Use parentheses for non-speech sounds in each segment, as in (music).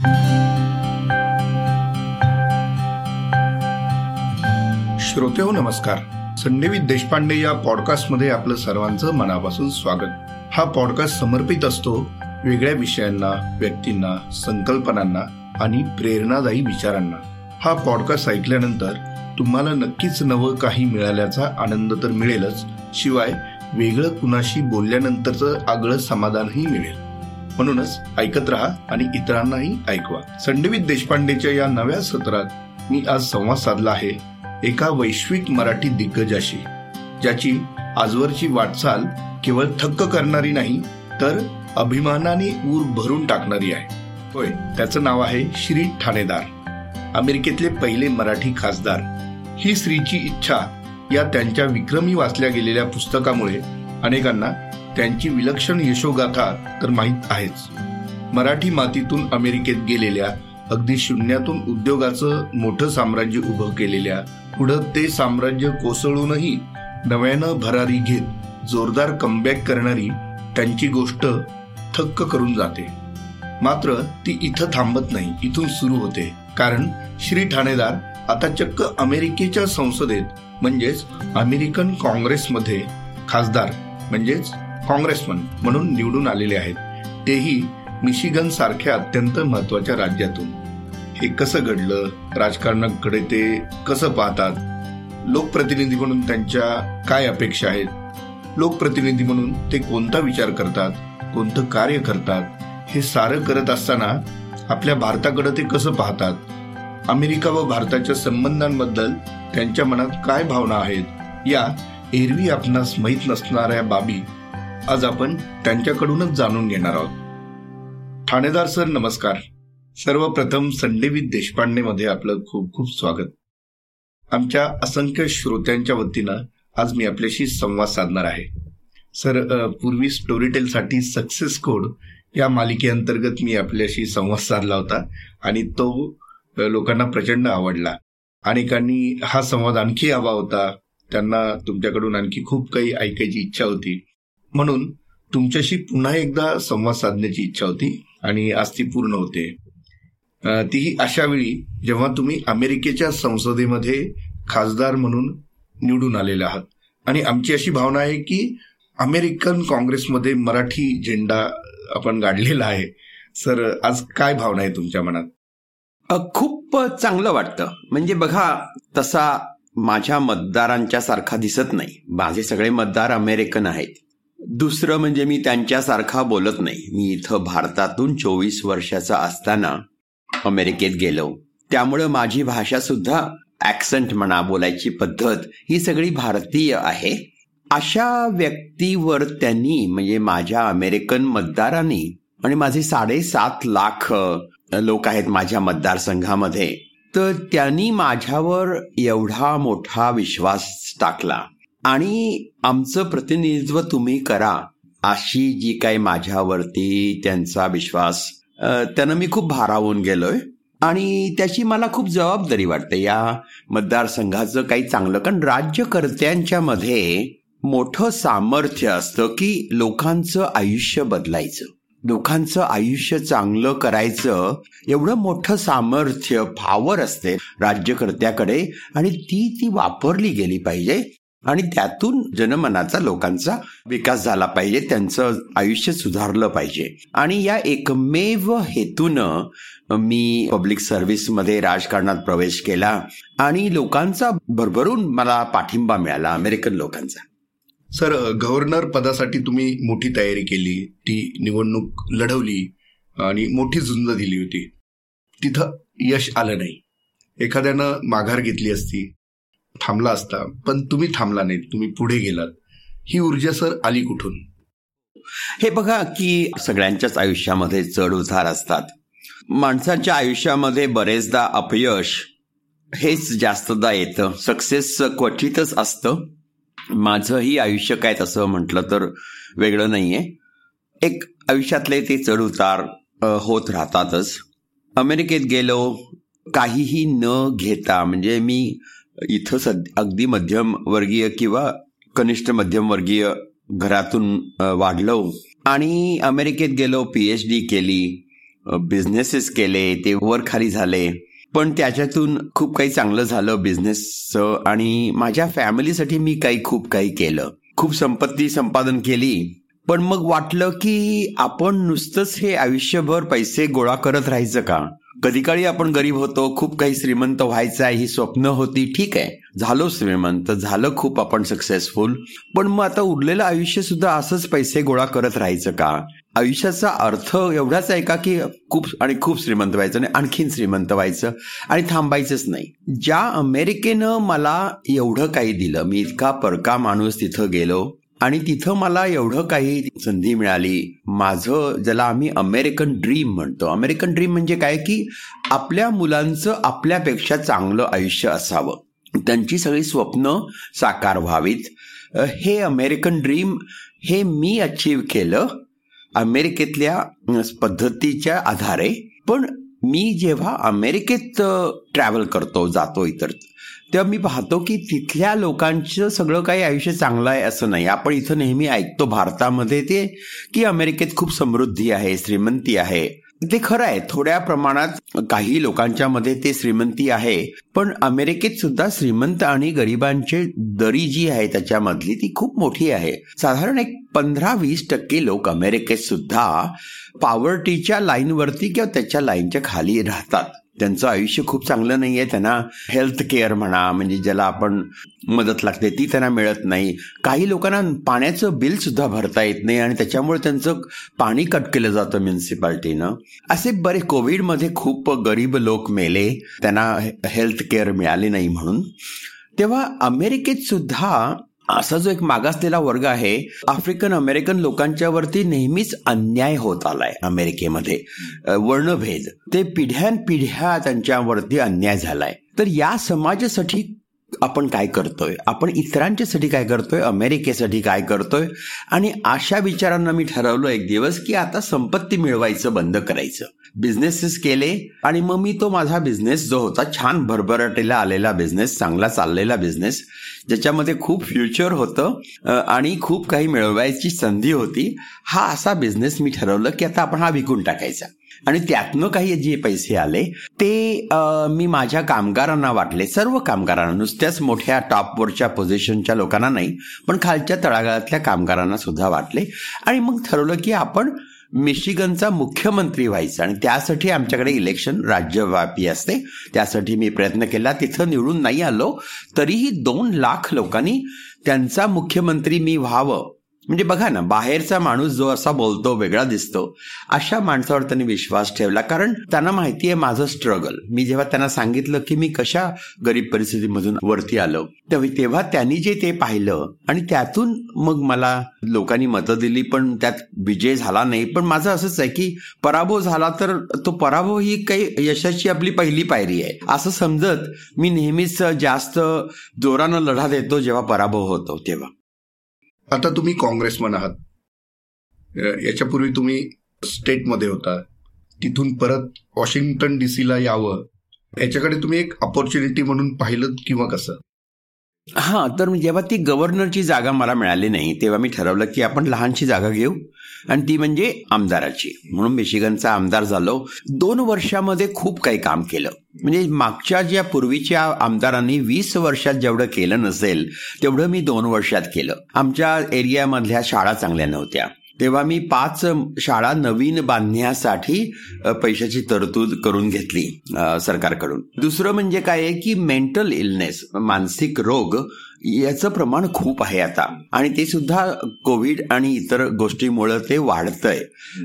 श्रोते हो नमस्कार. संडेवित देशपांडे या पॉडकास्टमध्ये आपलं सर्वांचं मनापासून स्वागत. हा पॉडकास्ट समर्पित असतो वेगळ्या विषयांना व्यक्तींना संकल्पनांना आणि प्रेरणादायी विचारांना. हा पॉडकास्ट ऐकल्यानंतर तुम्हाला नक्कीच नवं काही मिळाल्याचा आनंद तर मिळेलच. शिवाय वेगळं कुणाशी बोलल्यानंतरचं आगळं समाधानही मिळेल. म्हणूनच ऐकत राहा आणि इतरांनाही ऐकवा. संडवीत देशपांडेच्या या नव्या सत्रात मी आज संवाद साधला आहे एका वैश्विक मराठी दिग्गजाशी ज्याची आजवरची वाटचाल केवळ थक्क करणारी नाही तर अभिमानाने ऊर भरून टाकणारी आहे. होय त्याचं नाव आहे श्री ठाणेदार. अमेरिकेतले पहिले मराठी खासदार. ही स्त्रीची इच्छा या त्यांच्या विक्रमी वाचल्या गेलेल्या पुस्तकामुळे अनेकांना त्यांची विलक्षण यशोगाथा तर माहीत आहेच. मराठी मातीतून अमेरिकेत गेलेल्या अगदी शून्यातून उद्योगाचं मोठं साम्राज्य उभं केलेल्या पुढं ते साम्राज्य कोसळूनही नव्यानं भरारी घेत जोरदार कमबॅक करणारी त्यांची गोष्ट थक्क करून जाते. मात्र ती इथं थांबत नाही इथून सुरू होते. कारण श्री ठाणेदार आता चक्क अमेरिकेच्या संसदेत म्हणजेच अमेरिकन काँग्रेसमध्ये खासदार म्हणजेच काँग्रेसमन म्हणून निवडून आलेले आहेत. तेही मिशिगन सारख्या अत्यंत महत्त्वाच्या राज्यातून. हे कसं घडलं? राजकारणाकडे ते कसं पाहतात? लोकप्रतिनिधी म्हणून त्यांच्या काय अपेक्षा आहेत? लोकप्रतिनिधी म्हणून ते कोणता विचार करतात? कोणतं कार्य करतात? हे सारं करत असताना आपल्या भारताकडे ते कसं पाहतात? अमेरिका व भारताच्या संबंधांबद्दल त्यांच्या मनात काय भावना आहेत? या एरवी आपणास माहीत नसणाऱ्या बाबी आज आपण त्यांच्याकडूनच जाणून घेणार आहोत. ठाणेदार सर नमस्कार. सर्वप्रथम संडे विथ देशपांडे मध्ये आपलं खूप खूप स्वागत. आमच्या असंख्य श्रोत्यांच्या वतीनं आज मी आपल्याशी संवाद साधणार आहे. सर पूर्वी स्टोरीटेलसाठी सक्सेस कोड या मालिकेअंतर्गत मी आपल्याशी संवाद साधला होता आणि तो लोकांना प्रचंड आवडला. अनेकांनी हा संवाद आणखी हवा होता. त्यांना तुमच्याकडून आणखी खूप काही ऐकायची इच्छा होती. म्हणून तुमच्याशी पुन्हा एकदा संवाद साधण्याची इच्छा होती आणि आज ती पूर्ण होते. तीही अशा वेळी जेव्हा तुम्ही अमेरिकेच्या संसदेमध्ये खासदार म्हणून निवडून आलेले आहात. आणि आमची अशी भावना आहे की अमेरिकन काँग्रेसमध्ये मराठी झेंडा आपण गाडलेला आहे. सर आज काय भावना आहे तुमच्या मनात? खूप चांगलं वाटतं. म्हणजे बघा तसा माझ्या मतदारांच्या सारखा दिसत नाही. माझे सगळे मतदार अमेरिकन आहेत. दुसरं म्हणजे मी त्यांच्यासारखा बोलत नाही. मी इथं भारतातून चोवीस वर्षाचा असताना अमेरिकेत गेलो. त्यामुळं माझी भाषा सुद्धा ऍक्सेंट म्हणा बोलायची पद्धत ही सगळी भारतीय आहे. अशा व्यक्तीवर त्यांनी म्हणजे माझ्या अमेरिकन मतदारांनी आणि माझे साडेसात लाख लोक आहेत माझ्या मतदारसंघामध्ये तर त्यांनी माझ्यावर एवढा मोठा विश्वास टाकला. आणि आमचं प्रतिनिधित्व तुम्ही करा अशी जी काही माझ्यावरती त्यांचा विश्वास त्यानं मी खूप भारावून गेलोय. आणि त्याची मला खूप जबाबदारी वाटते. या मतदारसंघाचं काही चांगलं कारण राज्यकर्त्यांच्या मध्ये मोठं सामर्थ्य असतं की लोकांचं आयुष्य बदलायचं. लोकांचं आयुष्य चांगलं करायचं एवढं मोठं सामर्थ्य फावर असते राज्यकर्त्याकडे. आणि ती ती वापरली गेली पाहिजे. आणि त्यातून जनमनाचा लोकांचा विकास झाला पाहिजे त्यांचं आयुष्य सुधारलं पाहिजे. आणि या एकमेव हेतूनं मी पब्लिक सर्व्हिसमध्ये राजकारणात प्रवेश केला आणि लोकांचा भरभरून मला पाठिंबा मिळाला अमेरिकन लोकांचा. सर गव्हर्नर पदासाठी तुम्ही मोठी तयारी केली ती निवडणूक लढवली आणि मोठी झुंज दिली होती. तिथं यश आलं नाही. एखाद्यानं माघार घेतली असती थांबला असता पण तुम्ही थांबला नाही तुम्ही पुढे गेलात. ही ऊर्जा सर आली कुठून? हे बघा की सगळ्यांच्याच आयुष्यामध्ये चढ उतार असतात. माणसाच्या आयुष्यामध्ये बरेचदा अपयश हेच जास्तदा येतं. सक्सेस क्वचितच असतं. माझंही आयुष्य काय तसं म्हटलं तर वेगळं नाहीये. एक आयुष्यातले ते चढ उतार होत राहतातच. अमेरिकेत गेलो काहीही न घेता म्हणजे मी इथं सद अगदी मध्यमवर्गीय किंवा कनिष्ठ मध्यमवर्गीय घरातून वाढलो आणि अमेरिकेत गेलो पी एच डी केली बिझनेसेस केले ते वर खाली झाले. पण त्याच्यातून खूप काही चांगलं झालं बिझनेसचं आणि माझ्या फॅमिलीसाठी मी काही खूप काही केलं. खूप संपत्ती संपादन केली. पण मग वाटलं की आपण नुसतंच हे आयुष्यभर पैसे गोळा करत राहायचं का? कधी काळी आपण गरीब होतो खूप काही श्रीमंत व्हायचं आहे ही स्वप्न होती ठीक आहे. झालो श्रीमंत झालं खूप आपण सक्सेसफुल पण मग आता उरलेलं आयुष्य सुद्धा असंच पैसे गोळा करत राहायचं का? आयुष्याचा अर्थ एवढाच आहे का की खूप आणि खूप श्रीमंत व्हायचं आणि आणखीन श्रीमंत व्हायचं आणि थांबायचंच नाही? ज्या अमेरिकेनं मला एवढं काही दिलं मी इतका परका माणूस तिथं गेलो आणि तिथं मला एवढं काही संधी मिळाली. माझं ज्याला आम्ही अमेरिकन ड्रीम म्हणतो. अमेरिकन ड्रीम म्हणजे काय? की आपल्या मुलांचं आपल्यापेक्षा चांगलं आयुष्य असावं. त्यांची सगळी स्वप्न साकार व्हावीत. हे अमेरिकन ड्रीम हे मी अचीव केलं. अमेरिकेतल्या पद्धतीच्या आधारे. पण मी जेव्हा अमेरिकेत ट्रॅव्हल करतो जातो इतर तेव्हा मी पाहतो की तिथल्या लोकांचं सगळं काही आयुष्य चांगलं आहे असं नाही. आपण इथं नेहमी ऐकतो भारतामध्ये ते की अमेरिकेत खूप समृद्धी आहे श्रीमंती आहे. ते खरं आहे थोड्या प्रमाणात काही लोकांच्या मध्ये ते श्रीमंती आहे पण अमेरिकेत सुद्धा श्रीमंत आणि गरिबांची दरी जी आहे त्याच्यामधली ती खूप मोठी आहे. साधारण एक पंधरा वीस टक्के लोक अमेरिकेत सुद्धा पॉवर्टीच्या लाईनवरती किंवा त्याच्या लाईनच्या खाली राहतात. त्यांचं आयुष्य खूप चांगलं नाही आहे त्यांना हेल्थ केअर म्हणा म्हणजे ज्याला आपण मदत लागते ती त्यांना मिळत नाही. काही लोकांना पाण्याचं बिल सुद्धा भरता येत नाही आणि त्याच्यामुळे त्यांचं पाणी कट केलं जातं म्युन्सिपाल्टीनं असे बरे कोविडमध्ये खूप गरीब लोक मेले. त्यांना हेल्थ केअर मिळाले नाही म्हणून. तेव्हा अमेरिकेत सुद्धा असा जो एक मागासलेला वर्ग आहे आफ्रिकन अमेरिकन लोकांच्या वरती नेहमीच अन्याय होत आलाय अमेरिकेमध्ये. वर्णभेद. ते पिढ्यानपिढ्या त्यांच्यावरती अन्याय झालाय. तर या समाजासाठी आपण काय करतोय? आपण इतरांच्यासाठी काय करतोय? अमेरिकेसाठी काय करतोय? आणि अशा विचारांना मी ठरवलं एक दिवस की आता संपत्ती मिळवायचं बंद करायचं. बिझनेसेस केले आणि मग मी तो माझा बिझनेस जो होता छान भरभराटीला आलेला बिझनेस चांगला चाललेला बिझनेस ज्याच्यामध्ये खूप फ्युचर होतं आणि खूप काही मिळवायची संधी होती हा असा बिझनेस मी ठरवलं की आता आपण हा विकून टाकायचा. आणि त्यातनं काही जे पैसे आले ते मी माझ्या कामगारांना वाटले. सर्व कामगारांना नुसत्याच मोठ्या टॉपवरच्या पोझिशनच्या लोकांना नाही पण खालच्या तळागाळातल्या कामगारांना सुद्धा वाटले. आणि मग ठरवलं की आपण मिशिगनचा मुख्यमंत्री व्हायचा आणि त्यासाठी आमच्याकडे इलेक्शन राज्यव्यापी असते. त्यासाठी मी प्रयत्न केला. तिथं निवडून नाही आलो तरीही दोन लाख लोकांनी त्यांचा मुख्यमंत्री मी व्हावं म्हणजे बघा ना बाहेरचा माणूस जो असा बोलतो वेगळा दिसतो अशा माणसावर त्यांनी विश्वास ठेवला. कारण त्यांना माहिती आहे माझं स्ट्रगल मी जेव्हा त्यांना सांगितलं की मी कशा गरीब परिस्थितीमधून वरती आलो तेव्हा त्यांनी जे ते पाहिलं आणि त्यातून मग मला लोकांनी मतं दिली पण त्यात विजय झाला नाही. पण माझं असंच आहे की पराभव झाला तर तो पराभव ही काही यशाची आपली पहिली पायरी आहे. असं समजत मी नेहमीच जास्त जोरानं लढा देतो जेव्हा पराभव होतो तेव्हा. आता तुम्ही काँग्रेसमन आहात. याच्यापूर्वी तुम्ही स्टेटमध्ये होता. तिथून परत वॉशिंग्टन डीसीला यावं. याच्याकडे तुम्ही एक ऑपॉर्च्युनिटी म्हणून पाहिलं किंवा कसं? हां तर जेव्हा ती गव्हर्नरची जागा मला मिळाली नाही तेव्हा मी ठरवलं की आपण लहानशी जागा घेऊ आणि ती म्हणजे आमदाराची. म्हणून मिशिगनचा आमदार झालो. दोन वर्षामध्ये खूप काही काम केलं. म्हणजे मागच्या ज्या पूर्वीच्या आमदारांनी वीस वर्षात जेवढं केलं नसेल तेवढं मी दोन वर्षात केलं. आमच्या एरियामधल्या शाळा चांगल्या नव्हत्या. तेव्हा मी पाच शाळा नवीन बांधण्यासाठी पैशाची तरतूद करून घेतली सरकारकडून. दुसरं म्हणजे काय आहे की मेंटल इलनेस मानसिक रोग याचं प्रमाण खूप आहे आता. आणि ते सुद्धा कोविड आणि इतर गोष्टीमुळे ते वाढतंय.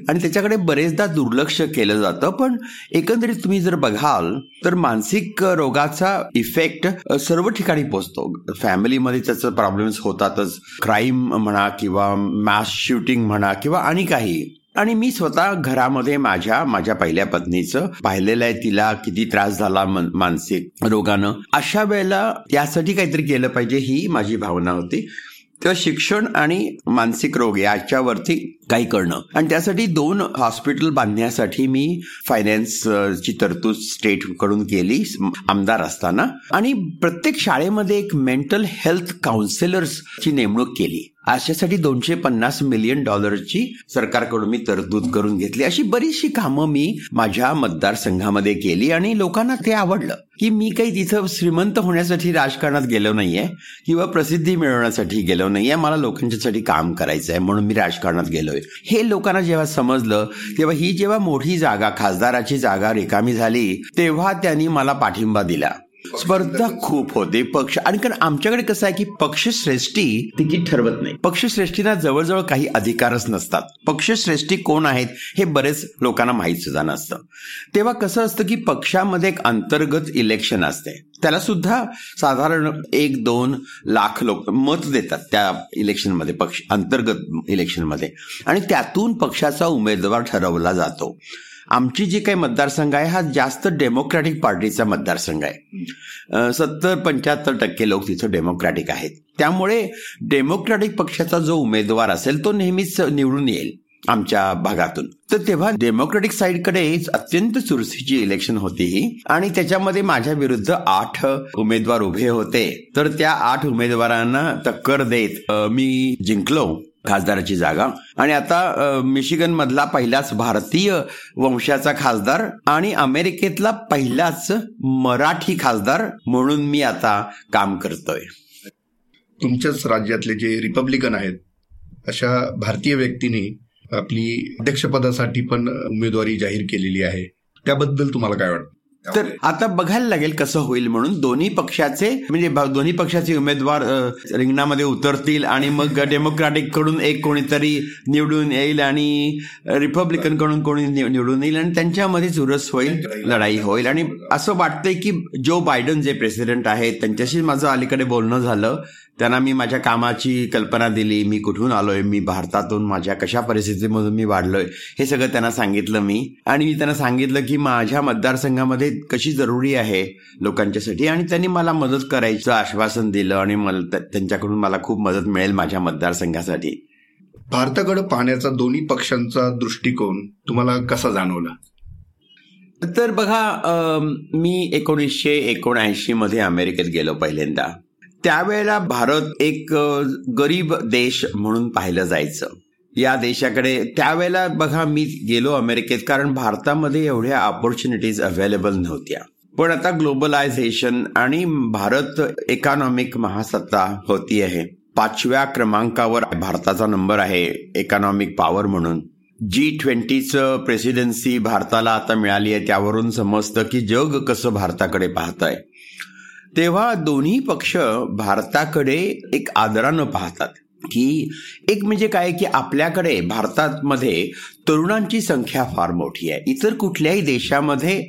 आणि त्याच्याकडे बरेचदा दुर्लक्ष केलं जातं पण एकंदरीत तुम्ही जर बघाल तर मानसिक रोगाचा इफेक्ट सर्व ठिकाणी पोचतो. फॅमिलीमध्ये त्याचं प्रॉब्लेम्स होतातच. क्राईम म्हणा किंवा मॅस शूटिंग म्हणा किंवा आणि काही. आणि मी स्वतः घरामध्ये माझ्या माझ्या पहिल्या पत्नीचं पाहिलेलं आहे तिला किती त्रास झाला मानसिक रोगानं. अशा वेळेला त्यासाठी काहीतरी केलं पाहिजे ही माझी भावना होती. तेव्हा शिक्षण आणि मानसिक रोग याच्यावरती काही करणं. आणि त्यासाठी दोन हॉस्पिटल बांधण्यासाठी मी फायनान्सची तरतूद स्टेटकडून केली आमदार असताना. आणि प्रत्येक शाळेमध्ये एक मेंटल हेल्थ काउन्सिलर्सची नेमणूक केली. अशासाठी दोनशे पन्नास मिलियन डॉलरची सरकारकडून मी तरतूद करून घेतली. अशी बरीचशी कामं मी माझ्या मतदारसंघामध्ये केली आणि लोकांना ते आवडलं. की मी काही तिथं श्रीमंत होण्यासाठी राजकारणात गेलो नाहीये किंवा प्रसिद्धी मिळवण्यासाठी गेलो नाहीये मला लोकांच्यासाठी काम करायचं आहे म्हणून मी राजकारणात गेलोय. हे लोकांना जेव्हा समजलं तेव्हा ही जेव्हा मोठी जागा खासदाराची जागा रिकामी झाली तेव्हा त्यांनी मला पाठिंबा दिला. स्पर्धा खूप होते पक्ष आणि कारण आमच्याकडे कसं आहे की पक्षश्रेष्ठी तिकीट ठरवत नाही. पक्षश्रेष्ठींना जवळजवळ काही अधिकारच नसतात. पक्षश्रेष्ठी कोण आहेत हे बरेच लोकांना माहीत सुद्धा नसतं. तेव्हा कसं असतं की पक्षामध्ये एक अंतर्गत इलेक्शन असते. त्याला सुद्धा साधारण एक दोन लाख लोक मत देतात त्या इलेक्शनमध्ये पक्ष अंतर्गत इलेक्शनमध्ये आणि त्यातून पक्षाचा उमेदवार ठरवला जातो. आमची जी काही मतदारसंघ आहे हा जास्त डेमोक्रॅटिक पार्टीचा मतदारसंघ आहे. सत्तर पंच्याहत्तर टक्के लोक तिथं डेमोक्रॅटिक आहेत. त्यामुळे डेमोक्रॅटिक पक्षाचा जो उमेदवार असेल तो नेहमीच निवडून येईल आमच्या भागातून. तर तेव्हा डेमोक्रेटिक साईडकडे अत्यंत चुरशीची इलेक्शन होती ही आणि त्याच्यामध्ये माझ्या विरुद्ध आठ उमेदवार उभे होते. तर त्या आठ उमेदवारांना टक्कर देत मी जिंकलो. खासदाराची जागा. आणि आता मिशिगन मधला पहिलाच भारतीय वंशाचा खासदार आणि अमेरिकेतला पहिलाच मराठी खासदार म्हणून मी आता काम करतोय. तुमच्याच राज्यातले जे रिपब्लिकन आहेत अशा भारतीय व्यक्तीने आपली अध्यक्षपदासाठी पण उमेदवारी जाहीर केलेली आहे. त्याबद्दल तुम्हाला काय वाटतं? तर आता बघायला लागेल कसं होईल म्हणून. दोन्ही पक्षाचे म्हणजे दोन्ही पक्षाचे उमेदवार रिंगणामध्ये उतरतील आणि मग डेमोक्रॅटिककडून एक कोणीतरी निवडून येईल आणि रिपब्लिकनकडून कोणी निवडून येईल आणि त्यांच्यामध्ये चुरस होईल. लढाई होईल. आणि असं वाटतंय की जो बायडन जे प्रेसिडेंट आहेत त्यांच्याशी माझं अलीकडे बोलणं झालं. त्यांना मी माझ्या कामाची कल्पना दिली मी कुठून आलोय मी भारतातून माझ्या कशा परिस्थितीमधून मी वाढलोय हे सगळं त्यांना सांगितलं मी. आणि मी त्यांना सांगितलं की माझ्या मतदारसंघामध्ये कशी जरुरी आहे लोकांच्यासाठी आणि त्यांनी मला मदत करायचं आश्वासन दिलं आणि मला त्यांच्याकडून मला खूप मदत मिळेल माझ्या मतदारसंघासाठी. भारताकडे पाहण्याचा दोन्ही पक्षांचा दृष्टिकोन तुम्हाला कसा जाणवला? तर बघा मी एकोणीसशे एकोणऐंशी मध्ये अमेरिकेत गेलो पहिल्यांदा. त्यावेळेला भारत एक गरीब देश म्हणून पाहिलं जायचं. या देशाकडे त्यावेळेला बघा मी गेलो अमेरिकेत कारण भारतामध्ये एवढ्या ऑपॉर्च्युनिटीज अवेलेबल नव्हत्या. पण आता ग्लोबलायझेशन आणि भारत इकॉनॉमिक महासत्ता होती आहे. पाचव्या क्रमांकावर भारताचा नंबर आहे इकॉनॉमिक पॉवर म्हणून. जी ट्वेंटीचं प्रेसिडेन्सी भारताला आता मिळाली आहे त्यावरून समजतं की जग कसं भारताकडे पाहत आहे तेव्हा दोन्ही पक्ष भारताकडे एक आदरानं पाहतात की एक म्हणजे काय की आपल्याकडे भारतामध्ये तरुणांची संख्या फार मोठी आहे. इतर कुठल्याही देशामध्ये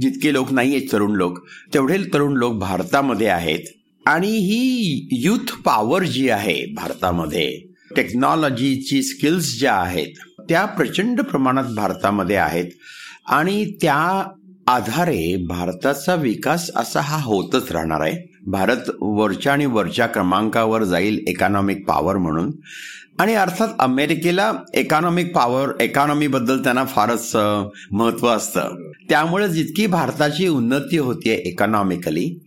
जितके लोक नाही आहेत तरुण लोक तेवढे तरुण लोक भारतामध्ये आहेत. आणि ही युथ पॉवर जी आहे भारतामध्ये टेक्नॉलॉजीची स्किल्स ज्या आहेत त्या प्रचंड प्रमाणात भारतामध्ये आहेत. आणि त्या आधारे भारताचा विकास असा हा होतच राहणार आहे. भारत वरच्या आणि वरच्या क्रमांकावर जाईल इकॉनॉमिक पॉवर म्हणून. आणि अर्थात अमेरिकेला इकॉनॉमिक पॉवर इकॉनॉमी बद्दल त्यांना फारच महत्त्व असतं. त्यामुळे जितकी भारताची उन्नती होतीये इकॉनॉमिकली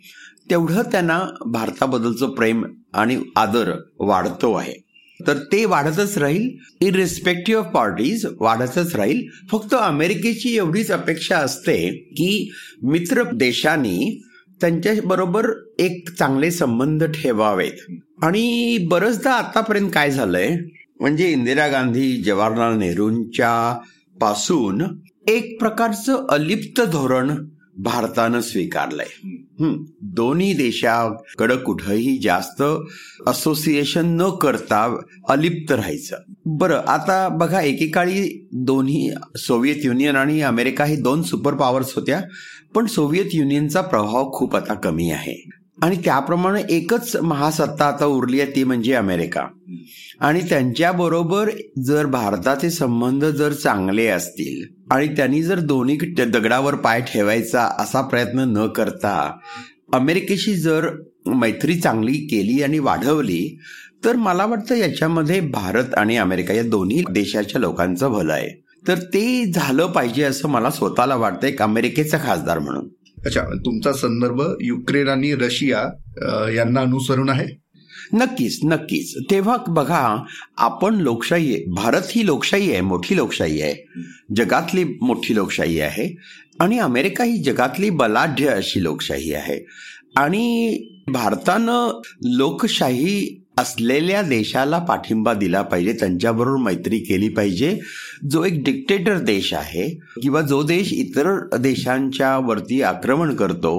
तेवढं त्यांना भारताबद्दलचं प्रेम आणि आदर वाढतो आहे. तर ते वाढतच राहील. इरिस्पेक्टिव्ह ऑफ पार्टीज वाढतच राहील. फक्त अमेरिकेची एवढीच अपेक्षा असते की मित्र देशांनी त्यांच्या बरोबर एक चांगले संबंध ठेवावेत. आणि बरंचदा आतापर्यंत काय झालंय? म्हणजे इंदिरा गांधी जवाहरलाल नेहरूंच्या पासून एक प्रकारचं अलिप्त धोरण भारतानं स्वीकारलंय. दोन्ही देशाकडं कुठंही जास्त असोसिएशन न करता अलिप्त राहायचं. बरं आता बघा एकेकाळी दोन्ही सोव्हिएत युनियन आणि अमेरिका ही दोन सुपर पॉवर्स होत्या पण सोव्हिएत युनियनचा प्रभाव खूप आता कमी आहे. आणि त्याप्रमाणे एकच महासत्ता आता उरली आहे ती म्हणजे अमेरिका. आणि त्यांच्याबरोबर जर भारताचे संबंध जर चांगले असतील आणि त्यांनी जर दोन्ही दगडावर पाय ठेवायचा असा प्रयत्न न करता अमेरिकेशी जर मैत्री चांगली केली आणि वाढवली तर मला वाटतं याच्यामध्ये भारत आणि अमेरिका या दोन्ही देशाच्या लोकांचं भलं आहे. तर ते झालं पाहिजे असं मला स्वतःला वाटतं एक अमेरिकेचा खासदार म्हणून. अच्छा तुमचा संदर्भ युक्रेन आणि रशिया यांना अनुसरून आहे? नक्कीच नक्कीच. तेव्हा बघा आपण लोकशाही भारत ही लोकशाही आहे मोठी लोकशाही आहे. जगातली मोठी लोकशाही आहे आणि अमेरिका ही जगातली बलाढ्य अशी लोकशाही आहे. आणि भारतानं लोकशाही असलेल्या देशाला पाठिंबा दिला पाहिजे त्यांच्याबरोबर मैत्री केली पाहिजे. जो एक डिक्टेटर देश आहे किंवा जो देश इतर देशांच्या वरती आक्रमण करतो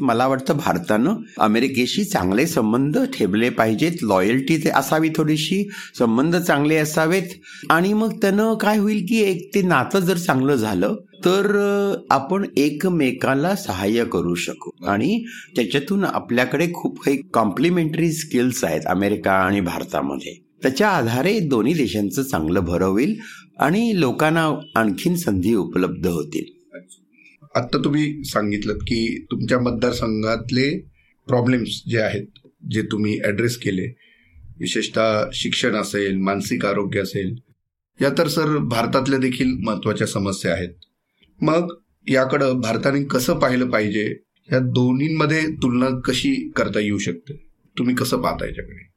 मला वाटतं भारतानं अमेरिकेशी चांगले संबंध ठेवले पाहिजेत. लॉयल्टी ते असावी थोडीशी संबंध चांगले असावेत. आणि मग त्यानं काय होईल की एक ते नातं जर चांगलं झालं तर आपण एकमेकाला सहाय्य करू शकू. आणि त्याच्यातून आपल्याकडे खूप काही कॉम्प्लिमेंटरी स्किल्स आहेत अमेरिका आणि भारतामध्ये. त्याच्या आधारे दोन्ही देशांचं चांगलं भर होईल आणि लोकांना आणखीन संधी उपलब्ध होतील. आता तुम्ही सांगितलं की तुमच्या मतदारसंघातले प्रॉब्लेम्स जे आहेत जे तुम्ही ऍड्रेस केले विशेषतः शिक्षण असेल मानसिक आरोग्य असेल या तर सर भारतातल्या देखील महत्त्वाच्या समस्या आहेत. मग याकडं भारताने कसं पाहिलं पाहिजे? या दोन्हींमध्ये तुलना कशी करता येऊ शकते? तुम्ही कसं पाहता याच्याकडे?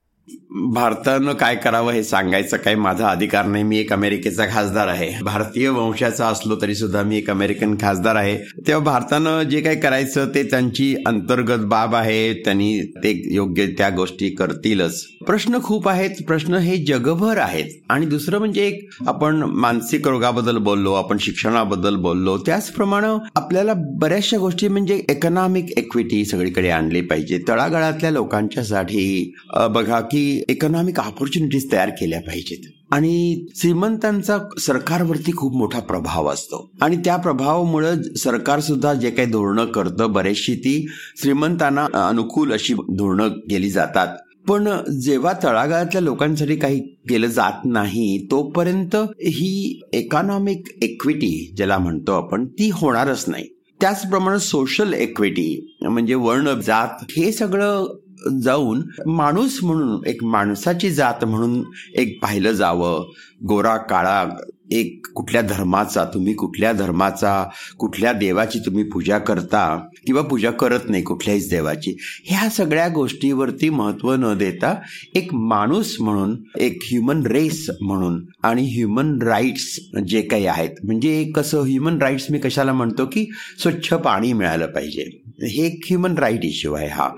भारतानं काय करावं हे सांगायचं काही माझा अधिकार नाही. मी एक अमेरिकेचा खासदार आहे. भारतीय वंशाचा असलो तरी सुद्धा मी एक अमेरिकन खासदार आहे. तेव्हा भारतानं जे काही करायचं ते त्यांची अंतर्गत बाब आहे. त्यांनी ते योग्य त्या गोष्टी करतीलच. प्रश्न खूप आहेत. प्रश्न हे जगभर आहेत. आणि दुसरं म्हणजे एक आपण मानसिक रोगाबद्दल बोललो आपण शिक्षणाबद्दल बोललो त्याचप्रमाणे आपल्याला बऱ्याचशा गोष्टी म्हणजे इकॉनॉमिक इक्विटी सगळीकडे आणली पाहिजे. तळागाळातल्या लोकांच्यासाठी बघा की इकॉनॉमिक ऑपॉर्च्युनिटीज तयार केल्या पाहिजेत. आणि श्रीमंतांचा सरकारवरती खूप मोठा प्रभाव असतो. आणि त्या प्रभावामुळे सरकार सुद्धा जे काही धोरणं करतं बरेचशी ती श्रीमंतांना अनुकूल अशी धोरणं केली जातात. पण जेव्हा तळागाळातल्या लोकांसाठी काही केलं जात नाही तोपर्यंत ही इकॉनॉमिक इक्विटी ज्याला म्हणतो आपण ती होणारच नाही. त्याचप्रमाणे सोशल इक्विटी म्हणजे वर्ण जात हे सगळं जाऊन माणूस म्हणून एक माणसाची जात म्हणून एक पाहिलं जावं. गोरा काळा एक कुठल्या धर्माचा तुम्ही कुठल्या धर्माचा कुठल्या देवाची तुम्ही पूजा करता किंवा पूजा करत नाही कुठल्याहीच देवाची ह्या सगळ्या गोष्टीवरती महत्त्व न देता एक माणूस म्हणून एक ह्युमन रेस म्हणून आणि ह्युमन राईट्स जे काही आहेत म्हणजे कसं ह्युमन राईट्स मी कशाला म्हणतो की स्वच्छ पाणी मिळालं पाहिजे. हे एक ह्युमन राईट इश्यू आहे हा.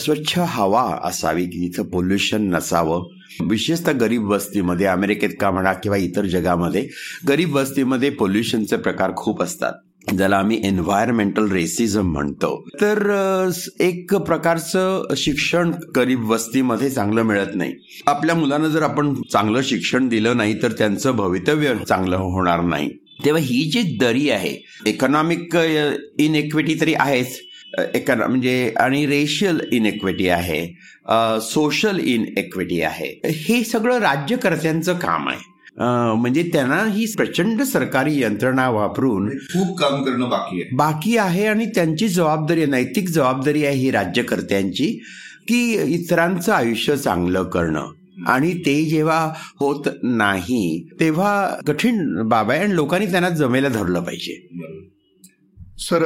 स्वच्छ हवा असावी की पोल्युशन नसावं विशेषतः गरीब वस्तीमध्ये अमेरिकेत का म्हणा किंवा इतर जगामध्ये गरीब वस्तीमध्ये पोल्युशनचे प्रकार खूप असतात. ज्याला आम्ही एन्व्हायरमेंटल रेसिझम म्हणतो. तर एक प्रकारचं शिक्षण गरीब वस्तीमध्ये चांगलं मिळत नाही. आपल्या मुलांना जर आपण चांगलं शिक्षण दिलं नाही तर त्यांचं भवितव्य चांगलं होणार नाही. तेव्हा ही जी दरी आहे इकॉनॉमिक इनइक्विटी तरी आहेच. एकॉनॉ म्हणजे आणि रेशियल इनइक्विटी आहे सोशल इनइक्विटी आहे. हे सगळं राज्यकर्त्यांचं काम आहे. म्हणजे त्यांना ही प्रचंड सरकारी यंत्रणा वापरून खूप काम करणं बाकी आहे. बाकी आहे आणि त्यांची जबाबदारी नैतिक जबाबदारी आहे ही राज्यकर्त्यांची की इतरांचं आयुष्य चांगलं करणं. आणि ते जेव्हा होत नाही तेव्हा कठीण बाब आहे आणि लोकांनी त्यांना जमेला धरलं पाहिजे. सर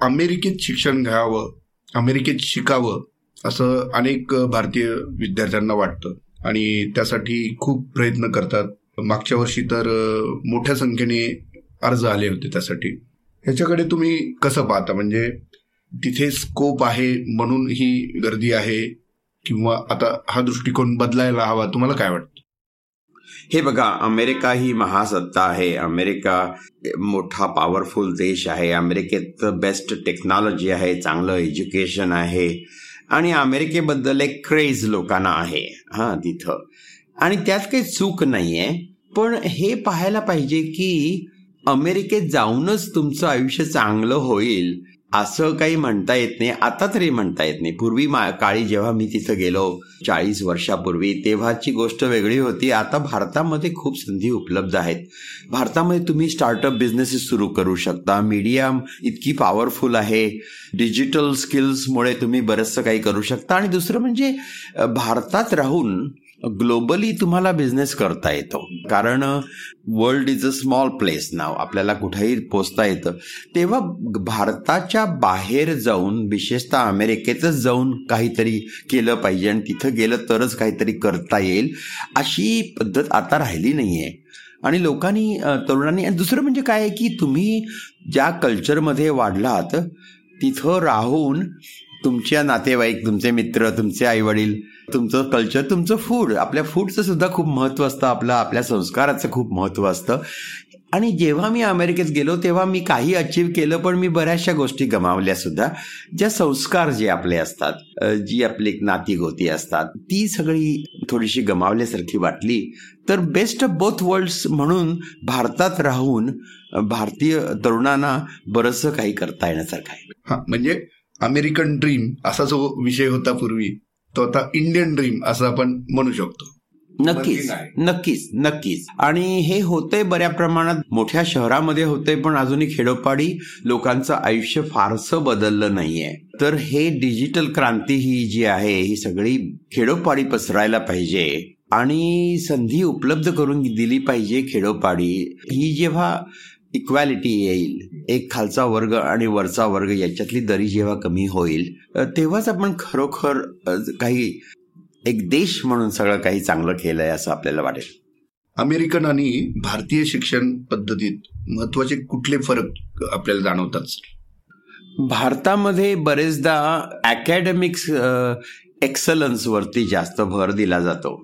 अमेरिकेत शिक्षण घ्यावं अमेरिकेत शिकावं असं अनेक भारतीय विद्यार्थ्यांना वाटतं. आणि त्यासाठी खूप प्रयत्न करतात. मागच्या वर्षी तर मोठ्या संख्येने अर्ज आले होते त्यासाठी. ह्याच्याकडे तुम्ही कसं पाहता? म्हणजे तिथे स्कोप आहे म्हणून ही गर्दी आहे किंवा आता हा दृष्टिकोन बदलायला हवा तुम्हाला काय वाटतं? हे बघा अमेरिका ही महासत्ता आहे. अमेरिका मोठा पॉवरफुल देश आहे. अमेरिकेत बेस्ट टेक्नॉलॉजी आहे चांगलं एज्युकेशन आहे. आणि अमेरिकेबद्दल एक क्रेज लोकांना आहे हा तिथं. आणि त्यात काही चूक नाहीये पण हे पाहायला पाहिजे की अमेरिकेत जाऊनच तुमचं आयुष्य चांगलं होईल असं काही म्हणता येत नाही आता तरी म्हणता येत नाही. पूर्वी काळी जेव्हा मी तिथं गेलो चाळीस वर्षापूर्वी तेव्हाची गोष्ट वेगळी होती. आता भारतामध्ये खूप संधी उपलब्ध आहेत. भारतामध्ये तुम्ही स्टार्टअप बिझनेसेस सुरू करू शकता. मीडिया इतकी पॉवरफुल आहे. डिजिटल स्किल्समुळे तुम्ही बरंचसं काही करू शकता. आणि दुसरं म्हणजे भारतात राहून ग्लोबली तुम्हाला बिझनेस करता येतो. कारण world is a small place नाव आपल्याला कुठेही पोचता येतं. तेव्हा भारताच्या बाहेर जाऊन विशेषतः अमेरिकेतच जाऊन काहीतरी केलं पाहिजे आणि तिथं गेलं तरच काहीतरी करता येईल अशी पद्धत आता राहिली नाही आहे आणि लोकांनी तरुणांनी दुसरं म्हणजे काय आहे की तुम्ही ज्या कल्चरमध्ये वाढलात तिथं राहून तुमच्या नातेवाईक तुमचे मित्र तुमचे आईवडील तुमचं कल्चर तुमचं फूड आपल्या फूडचं सुद्धा खूप महत्त्व असतं. आपलं आपल्या संस्काराचं खूप महत्त्व असतं. आणि जेव्हा मी अमेरिकेत गेलो तेव्हा मी काही अचीव केलं पण मी बऱ्याचशा गोष्टी गमावल्या सुद्धा. ज्या संस्कार जे आपले असतात जी आपली नाती गोती असतात ती सगळी थोडीशी गमावल्यासारखी वाटली. तर बेस्ट ऑफ बोथ वर्ल्ड्स म्हणून भारतात राहून भारतीय तरुणांना बरंचसं काही करता येण्यासारखं आहे. हा म्हणजे अमेरिकन ड्रीम असा जो विषय होता पूर्वी तो आता इंडियन ड्रीम असं आपण म्हणू शकतो. नक्कीच नक्कीच नक्कीच. आणि हे होते बऱ्या प्रमाणात मोठ्या शहरामध्ये होते पण अजूनही खेडोपाडी लोकांचं आयुष्य फारसं बदललं नाहीये. तर हे डिजिटल क्रांती ही जी आहे ही सगळी खेडोपाडी पसरायला पाहिजे आणि संधी उपलब्ध करून दिली पाहिजे खेडोपाडी. ही जेव्हा इक्वॅलिटी येईल एक खालचा वर्ग आणि वरचा वर्ग याच्यातली दरी जेव्हा कमी होईल तेव्हाच आपण खरोखर काही एक देश म्हणून सगळं काही चांगलं केलंय असं आपल्याला वाटेल. अमेरिकन आणि भारतीय शिक्षण पद्धतीत महत्त्वाचे कुठले फरक आपल्याला जाणवतात? भारतामध्ये बरेचदा अकॅडमिक्स एक्सलन्स वरती जास्त भर दिला जातो.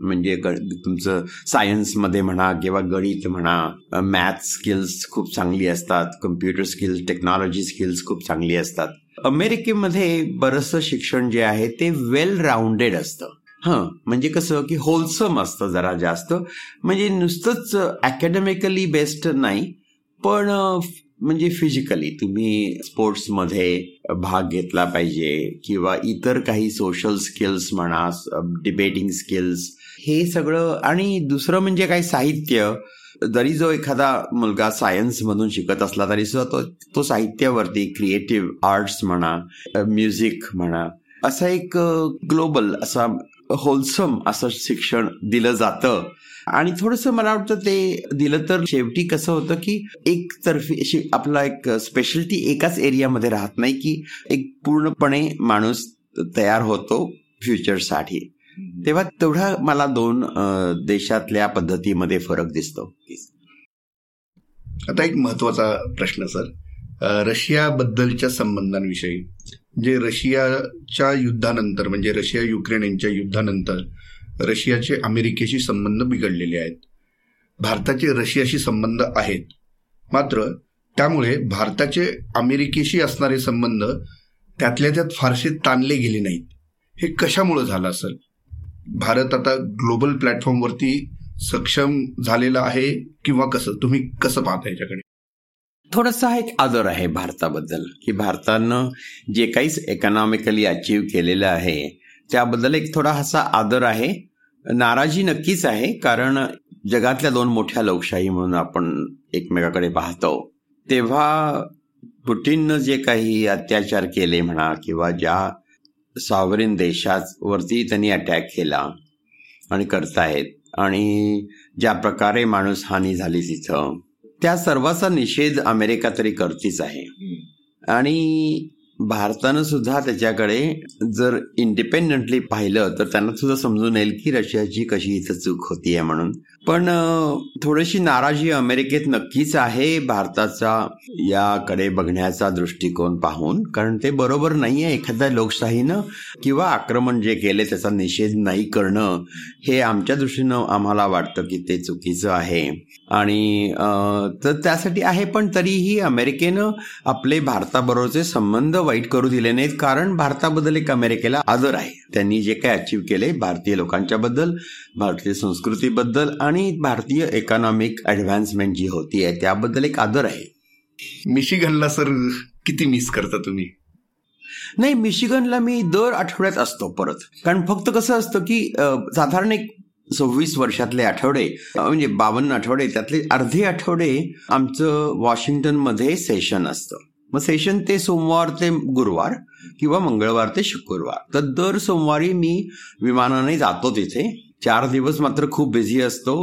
म्हणजे तुमचं सायन्समध्ये म्हणा किंवा गणित म्हणा मॅथ स्किल्स खूप चांगली असतात कम्प्युटर स्किल्स टेक्नॉलॉजी स्किल्स खूप चांगली असतात. अमेरिकेमध्ये बरंचसं शिक्षण जे आहे ते वेल राऊंडेड असतं. हं म्हणजे कसं की होलसम असतं जरा जास्त. म्हणजे नुसतंच अकॅडमिकली बेस्ट नाही पण म्हणजे फिजिकली तुम्ही स्पोर्ट्समध्ये भाग घेतला पाहिजे किंवा इतर काही सोशल स्किल्स म्हणा डिबेटिंग स्किल्स हे सगळं आणि दुसरं म्हणजे काही साहित्य. जरी जो एखादा मुलगा सायन्स मधून शिकत असला तरी सुद्धा तो तो साहित्यावरती क्रिएटिव्ह आर्ट्स म्हणा म्युझिक म्हणा असा एक ग्लोबल असा होलसम असं शिक्षण दिलं जातं. आणि थोडस मला वाटतं ते दिलं तर शेवटी कसं होतं की एक तर्फी अशी आपला एक स्पेशलिटी एकाच एरियामध्ये राहत नाही की एक पूर्णपणे माणूस तयार होतो फ्युचरसाठी तेव्हा तेवढा मला दोन देशातल्या पद्धतीमध्ये फरक दिसतो. आता एक महत्त्वाचा प्रश्न सर. रशियाबद्दलच्या संबंधांविषयी जे रशियाच्या युद्धानंतर म्हणजे रशिया युक्रेन यांच्या युद्धानंतर रशियाचे अमेरिकेशी संबंध बिघडलेले आहेत. भारताचे रशियाशी संबंध आहेत. मात्र त्यामुळे भारताचे अमेरिकेशी असणारे संबंध त्यातल्या त्यात फारसे ताणले गेले नाहीत. हे कशामुळे झालं असेल? भारत आता ग्लोबल प्लॅटफॉर्मवरती सक्षम झालेला आहे किंवा कसं? तुम्ही कसं पाहता याच्याकडे? थोडासा एक आदर आहे भारताबद्दल की भारतानं जे काहीच इकॉनॉमिकली अचीव केलेलं आहे त्याबद्दल एक थोडा असा आदर आहे. नाराजी नक्कीच आहे कारण जगातल्या दोन मोठ्या लोकशाही म्हणून आपण एकमेकाकडे पाहतो. तेव्हा पुटीननं जे काही अत्याचार केले म्हणा किंवा ज्या सॉवरिन देशावरती त्यांनी अटॅक केला आणि करतायत आणि ज्या प्रकारे माणूस हानी झाली तिथं त्या सर्वाचा निषेध अमेरिका तरी करतीच आहे. आणि भारतानं सुद्धा त्याच्याकडे जर इंडिपेंडंटली पाहिलं तर त्यांना सुद्धा समजून येईल की रशियाची कशी इथं चूक होती आहे म्हणून. पण थोडीशी नाराजी अमेरिकेत नक्कीच आहे भारताचा याकडे बघण्याचा दृष्टिकोन पाहून. कारण ते बरोबर नाहीये एखाद्या लोकशाहीनं किंवा आक्रमण जे केले त्याचा निषेध नाही करणं हे आमच्या दृष्टीनं आम्हाला वाटतं की ते चुकीचं आहे. आणि तर त्यासाठी आहे पण तरीही अमेरिकेनं आपले भारताबरोबरचे संबंध वाईट करू दिले नाहीत. कारण भारताबद्दल एक अमेरिकेला आदर आहे. त्यांनी जे काही अचीव्ह केले भारतीय लोकांच्या बद्दल भारतीय संस्कृतीबद्दल आणि भारतीय इकॉनॉमिक ऍडव्हान्समेंट जी होती आहे त्याबद्दल एक आदर आहे. मिशिगनला सर किती मिस करता तुम्ही? नाही मिशिगनला मी दर आठवड्यात असतो परत. कारण फक्त कसं असतं की साधारण एक सव्वीस वर्षातले आठवडे म्हणजे बावन्न आठवडे त्यातले अर्धे आठवडे आमचं वॉशिंग्टनमध्ये सेशन असतं. मग सेशन ते सोमवार ते गुरुवार किंवा मंगळवार ते शुक्रवार. तर दर सोमवारी मी विमानाने जातो तिथे. चार दिवस मात्र खूप बिझी असतो.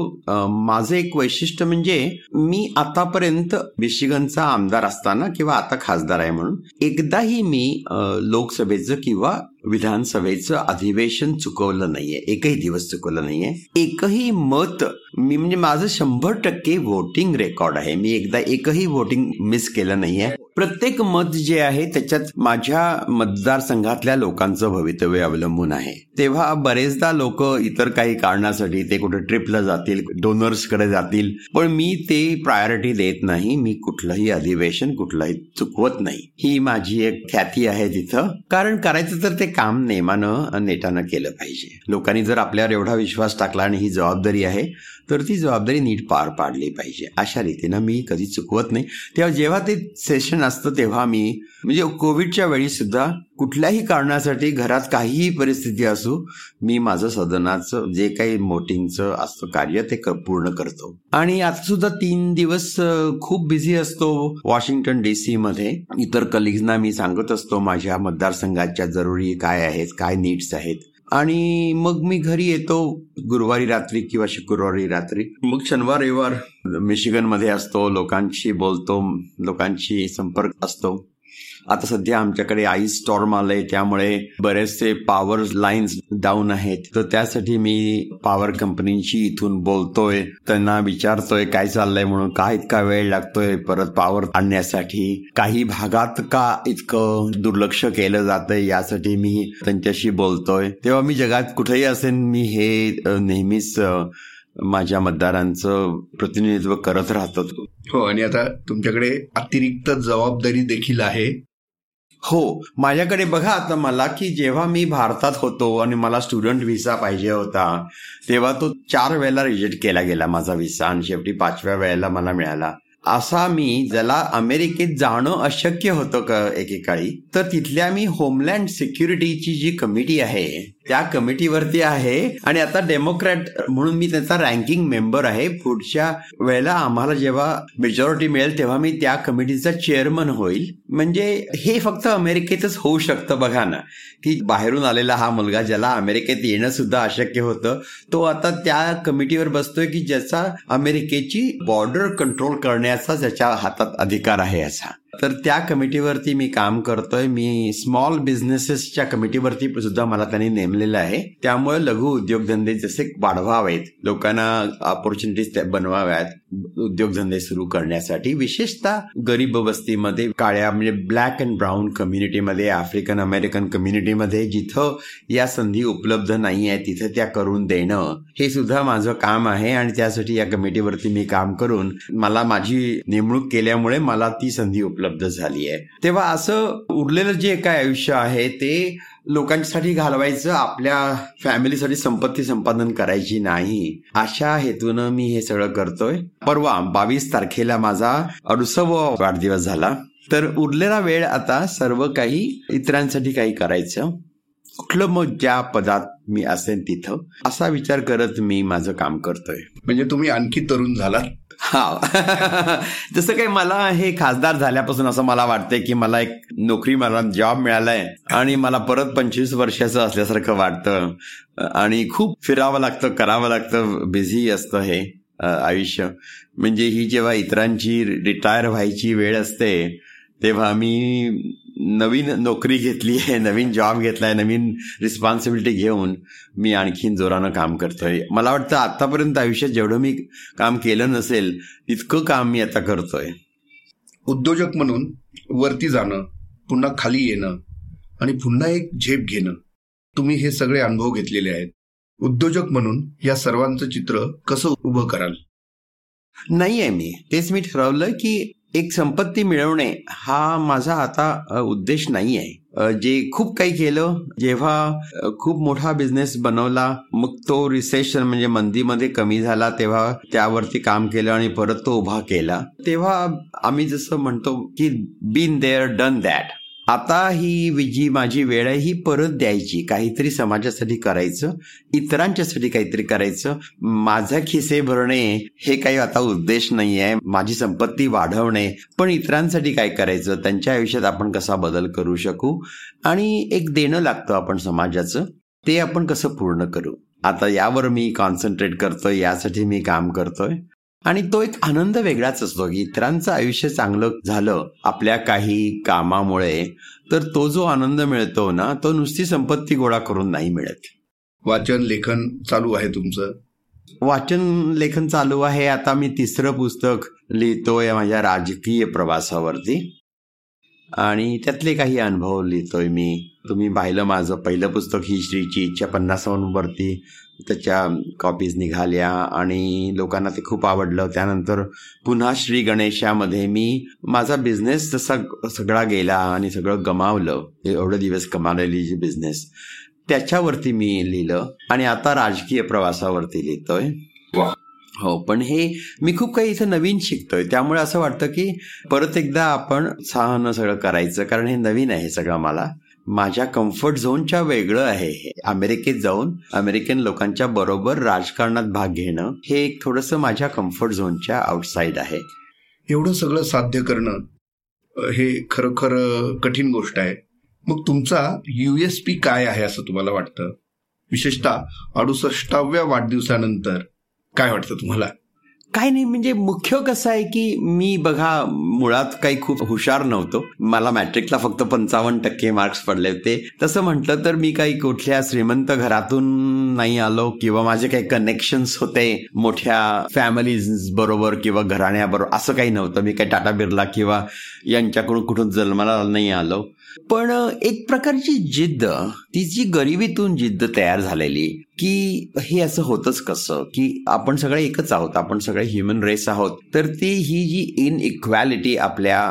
माझं एक वैशिष्ट्य म्हणजे मी आतापर्यंत मिशिगनचा आमदार असताना किंवा आता खासदार आहे म्हणून एकदाही मी लोकसभेचं किंवा विधानसभेचं अधिवेशन चुकवलं नाहीये. एकही दिवस चुकवलं नाहीये. एकही मत मी म्हणजे माझं शंभर टक्के व्होटिंग रेकॉर्ड आहे. मी एकदा एकही व्होटिंग मिस केलं नाहीये. प्रत्येक मत जे आहे त्याच्यात माझ्या मतदारसंघातल्या लोकांचं भवितव्य अवलंबून आहे. तेव्हा बरेचदा लोक इतर काही कारणासाठी ते कुठे ट्रिपला जातील डोनर्सकडे जातील पण मी ते प्रायोरिटी देत नाही. मी कुठलंही अधिवेशन कुठलंही चुकवत नाही. ही माझी एक ख्याती आहे तिथं. कारण करायचं तर ते काम नेमानं नेटानं केलं पाहिजे. लोकांनी जर आपल्यावर एवढा विश्वास टाकला आणि ही जबाबदारी आहे तर ती जबाबदारी नीट पार पाडली पाहिजे. अशा रीतीनं मी कधी चुकवत नाही. तेव्हा जेव्हा ते सेशन असतं तेव्हा मी म्हणजे कोविडच्या वेळी सुद्धा कुठल्याही कारणासाठी घरात काहीही परिस्थिती असू मी माझं सदनाचं जे काही मोटिंगचं असतं कार्य ते पूर्ण करतो. आणि आता सुद्धा तीन दिवस खूप बिझी असतो वॉशिंग्टन डी सी मध्ये. इतर कलिग्सना मी सांगत असतो माझ्या मतदारसंघाच्या जरुरी काय आहेत काय नीड्स आहेत. आणि मग मी घरी येतो गुरुवारी रात्री किंवा शुक्रवारी रात्री. मग शनिवार रविवार मिशिगनमध्ये असतो लोकांशी बोलतो लोकांशी संपर्क असतो. आता सध्या आमच्याकडे आईस स्टॉर्म आलंय त्यामुळे बरेचसे पॉवर लाईन्स डाऊन आहेत. तर त्यासाठी मी पॉवर कंपनीशी इथून बोलतोय. त्यांना विचारतोय काय चाललंय म्हणून? काय इतका वेळ लागतोय परत पॉवर आणण्यासाठी? काही भागात का इतकं दुर्लक्ष केलं जातंय यासाठी मी त्यांच्याशी बोलतोय. तेव्हा मी जगात कुठेही असेल मी हे नेहमीच माझ्या मतदारांचं प्रतिनिधित्व करत राहतो हो आणि आता तुमच्याकडे अतिरिक्त जबाबदारी देखील आहे. हो माझ्याकडे बघा आता मला की जेव्हा मी भारतात होतो आणि मला स्टुडंट व्हिसा पाहिजे होता तेव्हा तो चार वेळेला रिजेक्ट केला गेला माझा व्हिसा आणि शेवटी पाचव्या वेळेला मला मिळाला. असा मी ज्याला अमेरिकेत जाणं अशक्य होतं एकेकाळी तर तिथल्या मी होमलँड सिक्युरिटीची जी कमिटी आहे त्या कमिटीवरती आहे. आणि आता डेमोक्रॅट म्हणून मी त्याचा रँकिंग मेंबर आहे. पुढच्या वेळेला आम्हाला जेव्हा मेजॉरिटी मिळेल तेव्हा मी त्या कमिटीचा चेअरमन होईल. म्हणजे हे फक्त अमेरिकेतच होऊ शकतं बघा ना. की बाहेरून आलेला हा मुलगा ज्याला अमेरिकेत येणं सुद्धा अशक्य होतं तो आता त्या कमिटीवर बसतोय की ज्याचा अमेरिकेची बॉर्डर कंट्रोल करण्याचा ज्याच्या हातात अधिकार आहे असा. तर त्या कमिटीवरती मी काम करतोय. मी स्मॉल बिझनेसेसच्या कमिटीवरती सुद्धा मला त्यांनी नेमलेलं आहे. त्यामुळे लघु उद्योगधंदे जसे वाढवावेत लोकांना ऑपॉर्च्युनिटीज बनवाव्यात उद्योगधंदे सुरू करण्यासाठी. विशेषतः गरीब वस्तीमध्ये काळ्या म्हणजे ब्लॅक अँड ब्राऊन कम्युनिटीमध्ये आफ्रिकन अमेरिकन कम्युनिटीमध्ये जिथं या संधी उपलब्ध नाही आहे तिथं त्या करून देणं हे सुद्धा माझं काम आहे आणि त्यासाठी या कमिटीवरती मी काम करून मला माझी नेमणूक केल्यामुळे मला ती संधी उपलब्ध झाली आहे. तेव्हा असं उरलेलं जे काय आयुष्य आहे ते लोकांसाठी घालवायचं आपल्या फॅमिलीसाठी संपत्ती संपादन करायची नाही. अशा हेतून मी हे सगळं करतोय. परवा बावीस तारखेला माझा अडुसव वाढदिवस झाला. तर उरलेला वेळ आता सर्व काही इतरांसाठी काही करायचं. कुठलं मग ज्या पदात मी असेन तिथं असा विचार करत मी माझं काम करतोय. म्हणजे तुम्ही आणखी तरुण झालात? हा. (laughs) जसं काही मला हे खासदार झाल्यापासून असं मला वाटतंय की मला एक नोकरी मला जॉब मिळालाय आणि मला परत पंचवीस वर्षाचं असल्यासारखं वाटतं. आणि खूप फिरावं लागतं करावं लागतं बिझी असतं हे आयुष्य. म्हणजे ही जेव्हा इतरांची रिटायर व्हायची वेळ असते तेव्हा मी नवीन नोकरी घेतली आहे नवीन जॉब घेतलाय नवीन रिस्पॉन्सिबिलिटी घेऊन मी आणखीन जोरानं काम करतोय. मला वाटतं आतापर्यंत आयुष्यात जेवढं मी काम केलं नसेल तितकं काम मी आता करतोय. उद्योजक म्हणून वरती जाणं पुन्हा खाली येणं आणि पुन्हा एक झेप घेणं. तुम्ही हे सगळे अनुभव घेतलेले आहेत. उद्योजक म्हणून या सर्वांचं चित्र कसं उभं कराल? नाही आहे मी. तेच मी ठरवलं की एक संपत्ती मिळवणे हा माझा आता उद्देश नाही आहे जे खूप काही केलं जेव्हा खूप मोठा बिझनेस बनवला मग तो रिसेशन म्हणजे मंदीमध्ये कमी झाला तेव्हा त्यावरती काम केलं आणि परत तो उभा केला. तेव्हा आम्ही जसं म्हणतो की बीन देअर डन दॅट आता ही जी माझी वेळ आहे ही परत द्यायची. काहीतरी समाजासाठी करायचं इतरांच्यासाठी काहीतरी करायचं. माझा खिसे भरणे हे काही आता उद्देश नाही आहे माझी संपत्ती वाढवणे पण इतरांसाठी काय करायचं? त्यांच्या आयुष्यात आपण कसा बदल करू शकू? आणि एक देणं लागतं आपण समाजाचं. ते आपण कसं पूर्ण करू? आता यावर मी कॉन्सन्ट्रेट करतोय यासाठी मी काम करतोय. आणि तो एक आनंद वेगळाच असतो की इतरांचं आयुष्य चांगलं झालं आपल्या काही कामामुळे तर तो जो आनंद मिळतो ना तो नुसती संपत्ती गोळा करून नाही मिळत. वाचन लेखन चालू आहे तुमचं? वाचन लेखन चालू आहे. आता मी तिसरं पुस्तक लिहितोय माझ्या राजकीय प्रवासावरती. आणि त्यातले काही अनुभव लिहितोय मी. तुम्ही पाहिलं माझं पहिलं पुस्तक ही श्रीची इच्छा पन्नासावरती त्याच्या कॉपीज निघाल्या आणि लोकांना ते खूप आवडलं. त्यानंतर पुन्हा श्री गणेशामध्ये मी माझा बिझनेस जसा सगळा गेला आणि सगळं गमावलं. एवढे दिवस कमावलेली जी बिझनेस त्याच्यावरती मी लिहिलं आणि आता राजकीय प्रवासावरती लिहितोय. हो पण हे मी खूप काही इथं नवीन शिकतोय. त्यामुळे असं वाटतं की परत एकदा आपण सहन सगळं करायचं कारण हे नवीन आहे सगळं मला. माझ्या कम्फर्ट झोनच्या वेगळं आहे हे. अमेरिकेत जाऊन अमेरिकन लोकांच्या बरोबर राजकारणात भाग घेणं हे एक थोडंसं माझ्या कम्फर्ट झोनच्या आउटसाईड आहे. एवढं सगळं साध्य करणं हे खरोखर कठीण गोष्ट आहे. मग तुमचा युएसपी काय आहे असं तुम्हाला वाटतं? विशेषतः अडुसष्टाव्या वाढदिवसानंतर. काय वाटतं तुम्हाला? काय नाही म्हणजे मुख्य कसं आहे की मी बघा मुळात काही खूप हुशार नव्हतो. मला मॅट्रिकला फक्त पंचावन्न टक्के मार्क्स पडले होते. तसं म्हटलं तर मी काही कुठल्या श्रीमंत घरातून नाही आलो किंवा माझे काही कनेक्शन्स होते मोठ्या फॅमिलीज बरोबर किंवा घराण्याबरोबर असं काही नव्हतं. मी काही टाटा बिर्ला किंवा यांच्याकडून कुठून जन्माला नाही आलो. पण एक प्रकारची जिद्द ती जी गरिबीतून जिद्द तयार झालेली की हे असं होतच कसं की आपण सगळे एकच आहोत आपण सगळे ह्युमन रेस आहोत तर ती ही जी इन इक्वॅलिटी आपल्या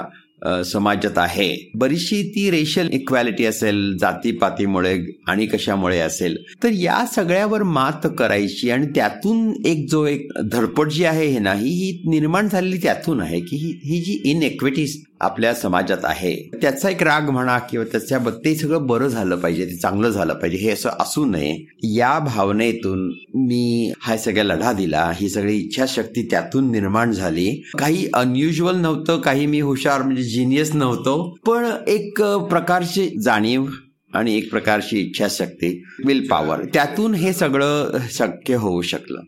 समाजात आहे बरीचशी ती रेशियल इक्वॅलिटी असेल जातीपातीमुळे आणि कशामुळे असेल तर या सगळ्यावर मात करायची आणि त्यातून एक जो एक धडपड जी आहे हे नाही ही निर्माण झालेली त्यातून आहे की ही जी इनइक्विटी आपल्या समाजात आहे. त्याचा एक राग म्हणा किंवा त्याच्या ते सगळं बरं झालं पाहिजे ते चांगलं झालं पाहिजे हे असं असू नये. या भावनेतून मी हा सगळ्या लढा दिला ही सगळी इच्छाशक्ती त्यातून निर्माण झाली. काही अनयुज्युअल नव्हतं काही मी हुशार म्हणजे जिनियस नव्हतो पण एक प्रकारची जाणीव आणि एक प्रकारची इच्छाशक्ती विल पॉवर त्यातून हे सगळं शक्य होऊ शकलं.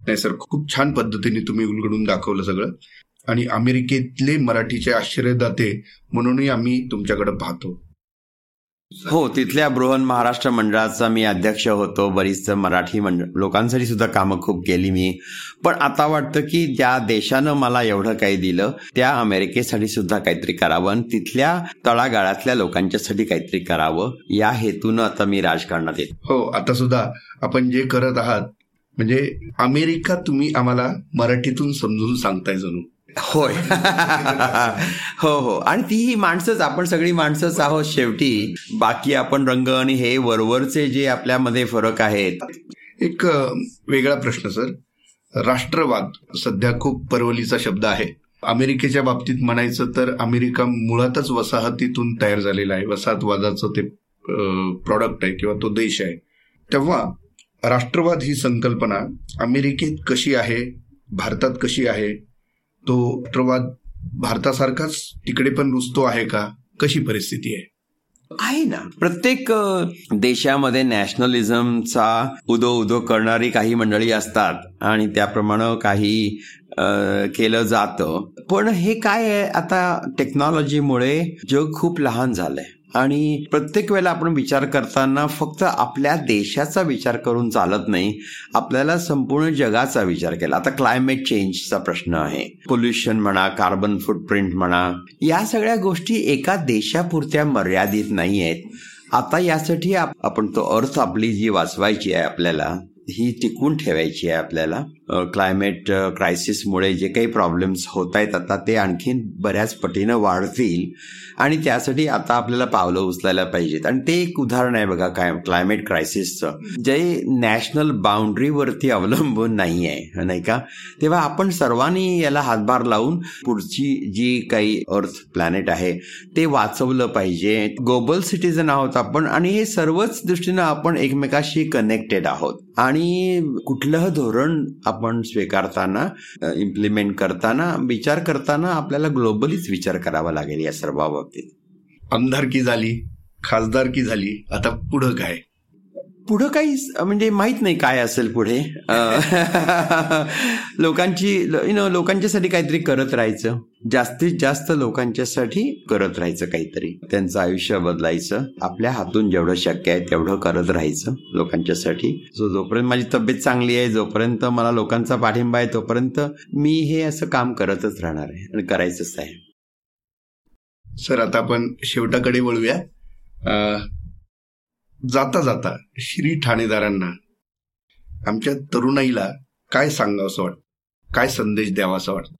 नाही सर खूप छान पद्धतीने तुम्ही उलगडून दाखवलं सगळं. आणि अमेरिकेतले मराठीचे आश्चर्यदाते म्हणूनही आम्ही तुमच्याकडे पाहतो. हो तिथल्या बृहन महाराष्ट्र मंडळाचा मी अध्यक्ष होतो. बरीच मराठी मंडळ लोकांसाठी सुद्धा कामं खूप केली मी. पण आता वाटतं की ज्या देशानं मला एवढं काही दिलं त्या अमेरिकेसाठी सुद्धा काहीतरी करावं आणि तिथल्या तळागाळातल्या लोकांच्यासाठी काहीतरी करावं या हेतून आता मी राजकारणात येतो. हो आता सुद्धा आपण जे करत आहात म्हणजे अमेरिका तुम्ही आम्हाला मराठीतून समजून सांगताय जणू. होय. (laughs) हो हो. आणि ती ही माणसंच आपण सगळी माणसंच आहोत शेवटी. बाकी आपण रंग आणि हे वरवरचे जे आपल्यामध्ये फरक आहेत. एक वेगळा प्रश्न सर. राष्ट्रवाद सध्या खूप परवलीचा शब्द आहे. अमेरिकेच्या बाबतीत म्हणायचं तर अमेरिका मुळातच वसाहतीतून तयार झालेला आहे. वसाहतवादाचं ते प्रॉडक्ट आहे किंवा तो देश आहे. तेव्हा राष्ट्रवाद ही संकल्पना अमेरिकेत कशी आहे? भारतात कशी आहे? तो प्रवाद भारतासारखाच तिकडे पण रुजतो आहे का? कशी परिस्थिती आहे? आहे ना. प्रत्येक देशामध्ये नॅशनलिझमचा उदो उदो करणारी काही मंडळी असतात आणि त्याप्रमाणे काही केलं जातं. पण हे काय आहे? आता टेक्नॉलॉजीमुळे जग खूप लहान झालंय. आणि प्रत्येक वेळेला आपण विचार करताना फक्त आपल्या देशाचा विचार करून चालत नाही आपल्याला संपूर्ण जगाचा विचार केला. आता क्लायमेट चेंजचा प्रश्न आहे. पोल्युशन म्हणा कार्बन फुटप्रिंट म्हणा या सगळ्या गोष्टी एका देशापुरत्या मर्यादित नाही आहेत. आता यासाठी आपण तो अर्थ आपली जी वाचवायची आहे आपल्याला ही टिकून ठेवायची आहे आपल्याला. क्लायमेट क्रायसिसमुळे जे काही प्रॉब्लेम्स होत आहेत आता ते आणखीन बऱ्याच पटीनं वाढतील. आणि त्यासाठी आता आपल्याला पावलं उचलायला पाहिजेत. आणि ते एक उदाहरण आहे बघा काय क्लायमेट क्रायसिसचं जे नॅशनल बाउंड्रीवरती अवलंबून नाही आहे नाही का? तेव्हा आपण सर्वांनी याला हातभार लावून पुढची जी काही अर्थ प्लॅनेट आहे ते वाचवलं पाहिजे. ग्लोबल सिटीजन आहोत आपण आणि हे सर्वच दृष्टीनं आपण एकमेकाशी कनेक्टेड आहोत. आणि कुठलं धोरण आपण स्वीकारताना इम्प्लिमेंट करताना विचार करताना आपल्याला ग्लोबलीच विचार करावा लागेल या सर्व बाबतीत. आमदारकी झाली खासदारकी झाली आता पुढं काय? पुढं काही म्हणजे माहीत नाही काय असेल पुढे. (laughs) लोकांची यु नो लोकांच्यासाठी काहीतरी करत राहायचं. जास्तीत जास्त लोकांच्यासाठी करत राहायचं काहीतरी. त्यांचं आयुष्य बदलायचं. आपल्या हातून जेवढं शक्य आहे तेवढं करत राहायचं लोकांच्यासाठी. सो जोपर्यंत माझी तब्येत चांगली आहे जोपर्यंत मला लोकांचा पाठिंबा आहे तोपर्यंत मी हे असं काम करतच राहणार आहे आणि करायचंच आहे. सर आता आपण शेवटाकडे वळूया. जाता जाता श्री ठाणेदारांना आमच्या तरुणाईला काय सांगावं असं वाटतं? काय संदेश द्यावा असं वाटतं?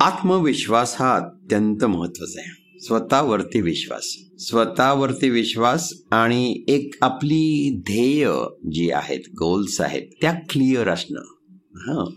आत्मविश्वास हा अत्यंत महत्त्वाचा आहे. स्वतःवरती विश्वास. स्वतःवरती विश्वास आणि एक आपली ध्येय जी आहेत गोल्स आहेत त्या क्लिअर असणं.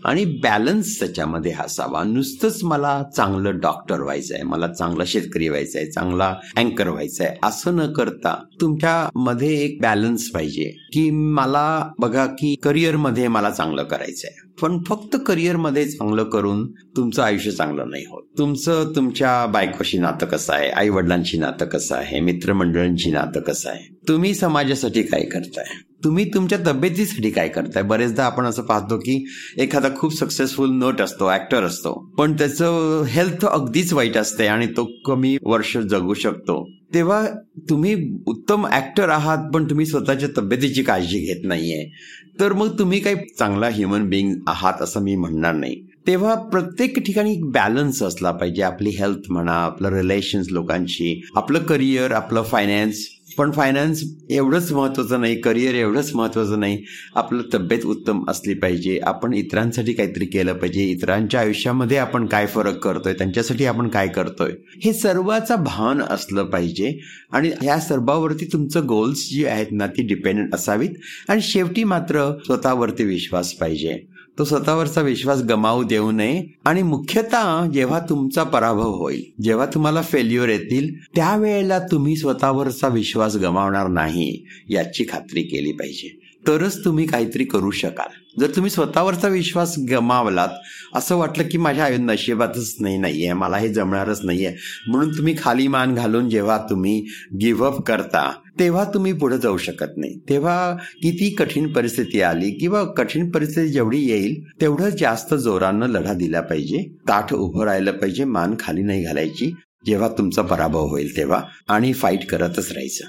आणि बॅलन्स त्याच्यामध्ये असावा. नुसतंच मला चांगलं डॉक्टर व्हायचं आहे मला चांगला शेतकरी व्हायचा आहे चांगला अँकर व्हायचं आहे असं न करता तुमच्या मध्ये एक बॅलन्स पाहिजे की मला बघा की करिअरमध्ये मला चांगलं करायचं आहे पण फक्त करिअरमध्ये चांगलं करून तुमचं आयुष्य चांगलं नाही होत. तुमचं तुमच्या बायकोशी नातं कसं आहे? आई वडिलांशी नातं कसं आहे? मित्रमंडळींची नातं कसं आहे? तुम्ही समाजासाठी काय करताय? तुम्ही तुमच्या तब्येतीसाठी काय करताय? बरेचदा आपण असं पाहतो की एखादा खूप सक्सेसफुल नट असतो ऍक्टर असतो. पण त्याचं हेल्थ अगदीच वाईट असते आणि तो कमी वर्ष जगू शकतो. तेव्हा तुम्ही उत्तम ऍक्टर आहात पण तुम्ही स्वतःच्या तब्येतीची काळजी घेत नाहीये. तर मग तुम्ही काही चांगला ह्युमन बिईंग आहात असं मी म्हणणार नाही. तेव्हा प्रत्येक ठिकाणी बॅलन्स असला पाहिजे. आपली हेल्थ म्हणा आपलं रिलेशन्स लोकांशी आपलं करिअर आपलं फायनान्स पण फायनान्स एवढंच महत्वाचं नाही करिअर एवढंच महत्वाचं नाही. आपलं तब्येत उत्तम असली पाहिजे. आपण इतरांसाठी काहीतरी केलं पाहिजे. इतरांच्या आयुष्यामध्ये आपण काय फरक करतोय? त्यांच्यासाठी आपण काय करतोय? हे सर्वाचा भान असलं पाहिजे. आणि ह्या सर्वावरती तुमचं गोल्स जी आहेत ना ती डिपेंडंट असावीत. आणि शेवटी मात्र स्वतःवरती विश्वास पाहिजे. तो स्वतःवरचा विश्वास गमावू देऊ नये आणि मुख्यतः जेव्हा तुमचा पराभव होईल जेव्हा तुम्हाला फेल्युअर येतील त्यावेळेला तुम्ही स्वतःवरचा विश्वास गमावणार नाही याची खात्री केली पाहिजे. तरच तुम्ही काहीतरी करू शकाल. जर तुम्ही स्वतःवरचा विश्वास गमावलात असं वाटलं की माझ्या आयु नशिबातच नाही नाहीये. मला हे जमणारच नाहीये. म्हणून तुम्ही खाली मान घालून जेव्हा तुम्ही गिव्हअप करता तेव्हा तुम्ही पुढे जाऊ शकत नाही. तेव्हा किती कठीण परिस्थिती आली किंवा कठीण परिस्थिती जेवढी येईल तेवढं जास्त जोरानं लढा दिला पाहिजे. ताठ उभं राहिलं पाहिजे मान खाली नाही घालायची जेव्हा तुमचा पराभव होईल तेव्हा. आणि फाईट करतच राहायचं.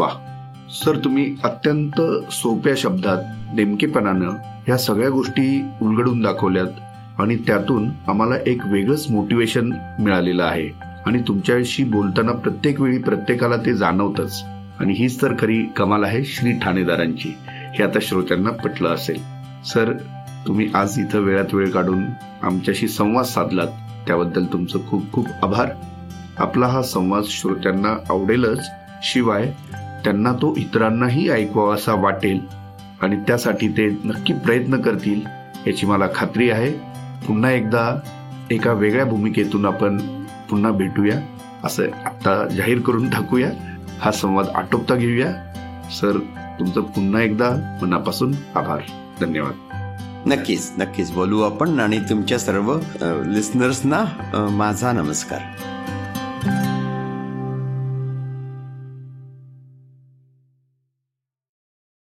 वा सर तुम्ही अत्यंत सोप्या शब्दात नेमकेपणानं ह्या सगळ्या गोष्टी उलगडून दाखवल्यात आणि त्यातून आम्हाला एक वेगळंच मोटिवेशन मिळालेलं आहे. आणि तुमच्याशी बोलताना प्रत्येक वेळी प्रत्येकाला ते जाणवतच. आणि हीच तर खरी कमाल आहे श्री ठाणेदारांची. हे आता श्रोत्यांना पटलं असेल. सर तुम्ही आज इथं वेळात वेळ काढून आमच्याशी संवाद साधलात. त्याबद्दल तुमचं खूप खूप आभार. आपला हा संवाद श्रोत्यांना आवडेलच. शिवाय त्यांना तो इतरांनाही ऐकवावा असा वाटेल आणि त्यासाठी ते नक्की प्रयत्न करतील याची मला खात्री आहे. पुन्हा एकदा एका वेगळ्या भूमिकेतून आपण पुन्हा भेटूया. असं आत्ता जाहीर करून टाकूया. हा संवाद आटोपता घेऊया. सर तुमचं पुन्हा एकदा मनापासून आभार. धन्यवाद. नक्कीच नक्कीच बोलू आपण आणि तुमच्या सर्व लिस्नर्सना माझा नमस्कार.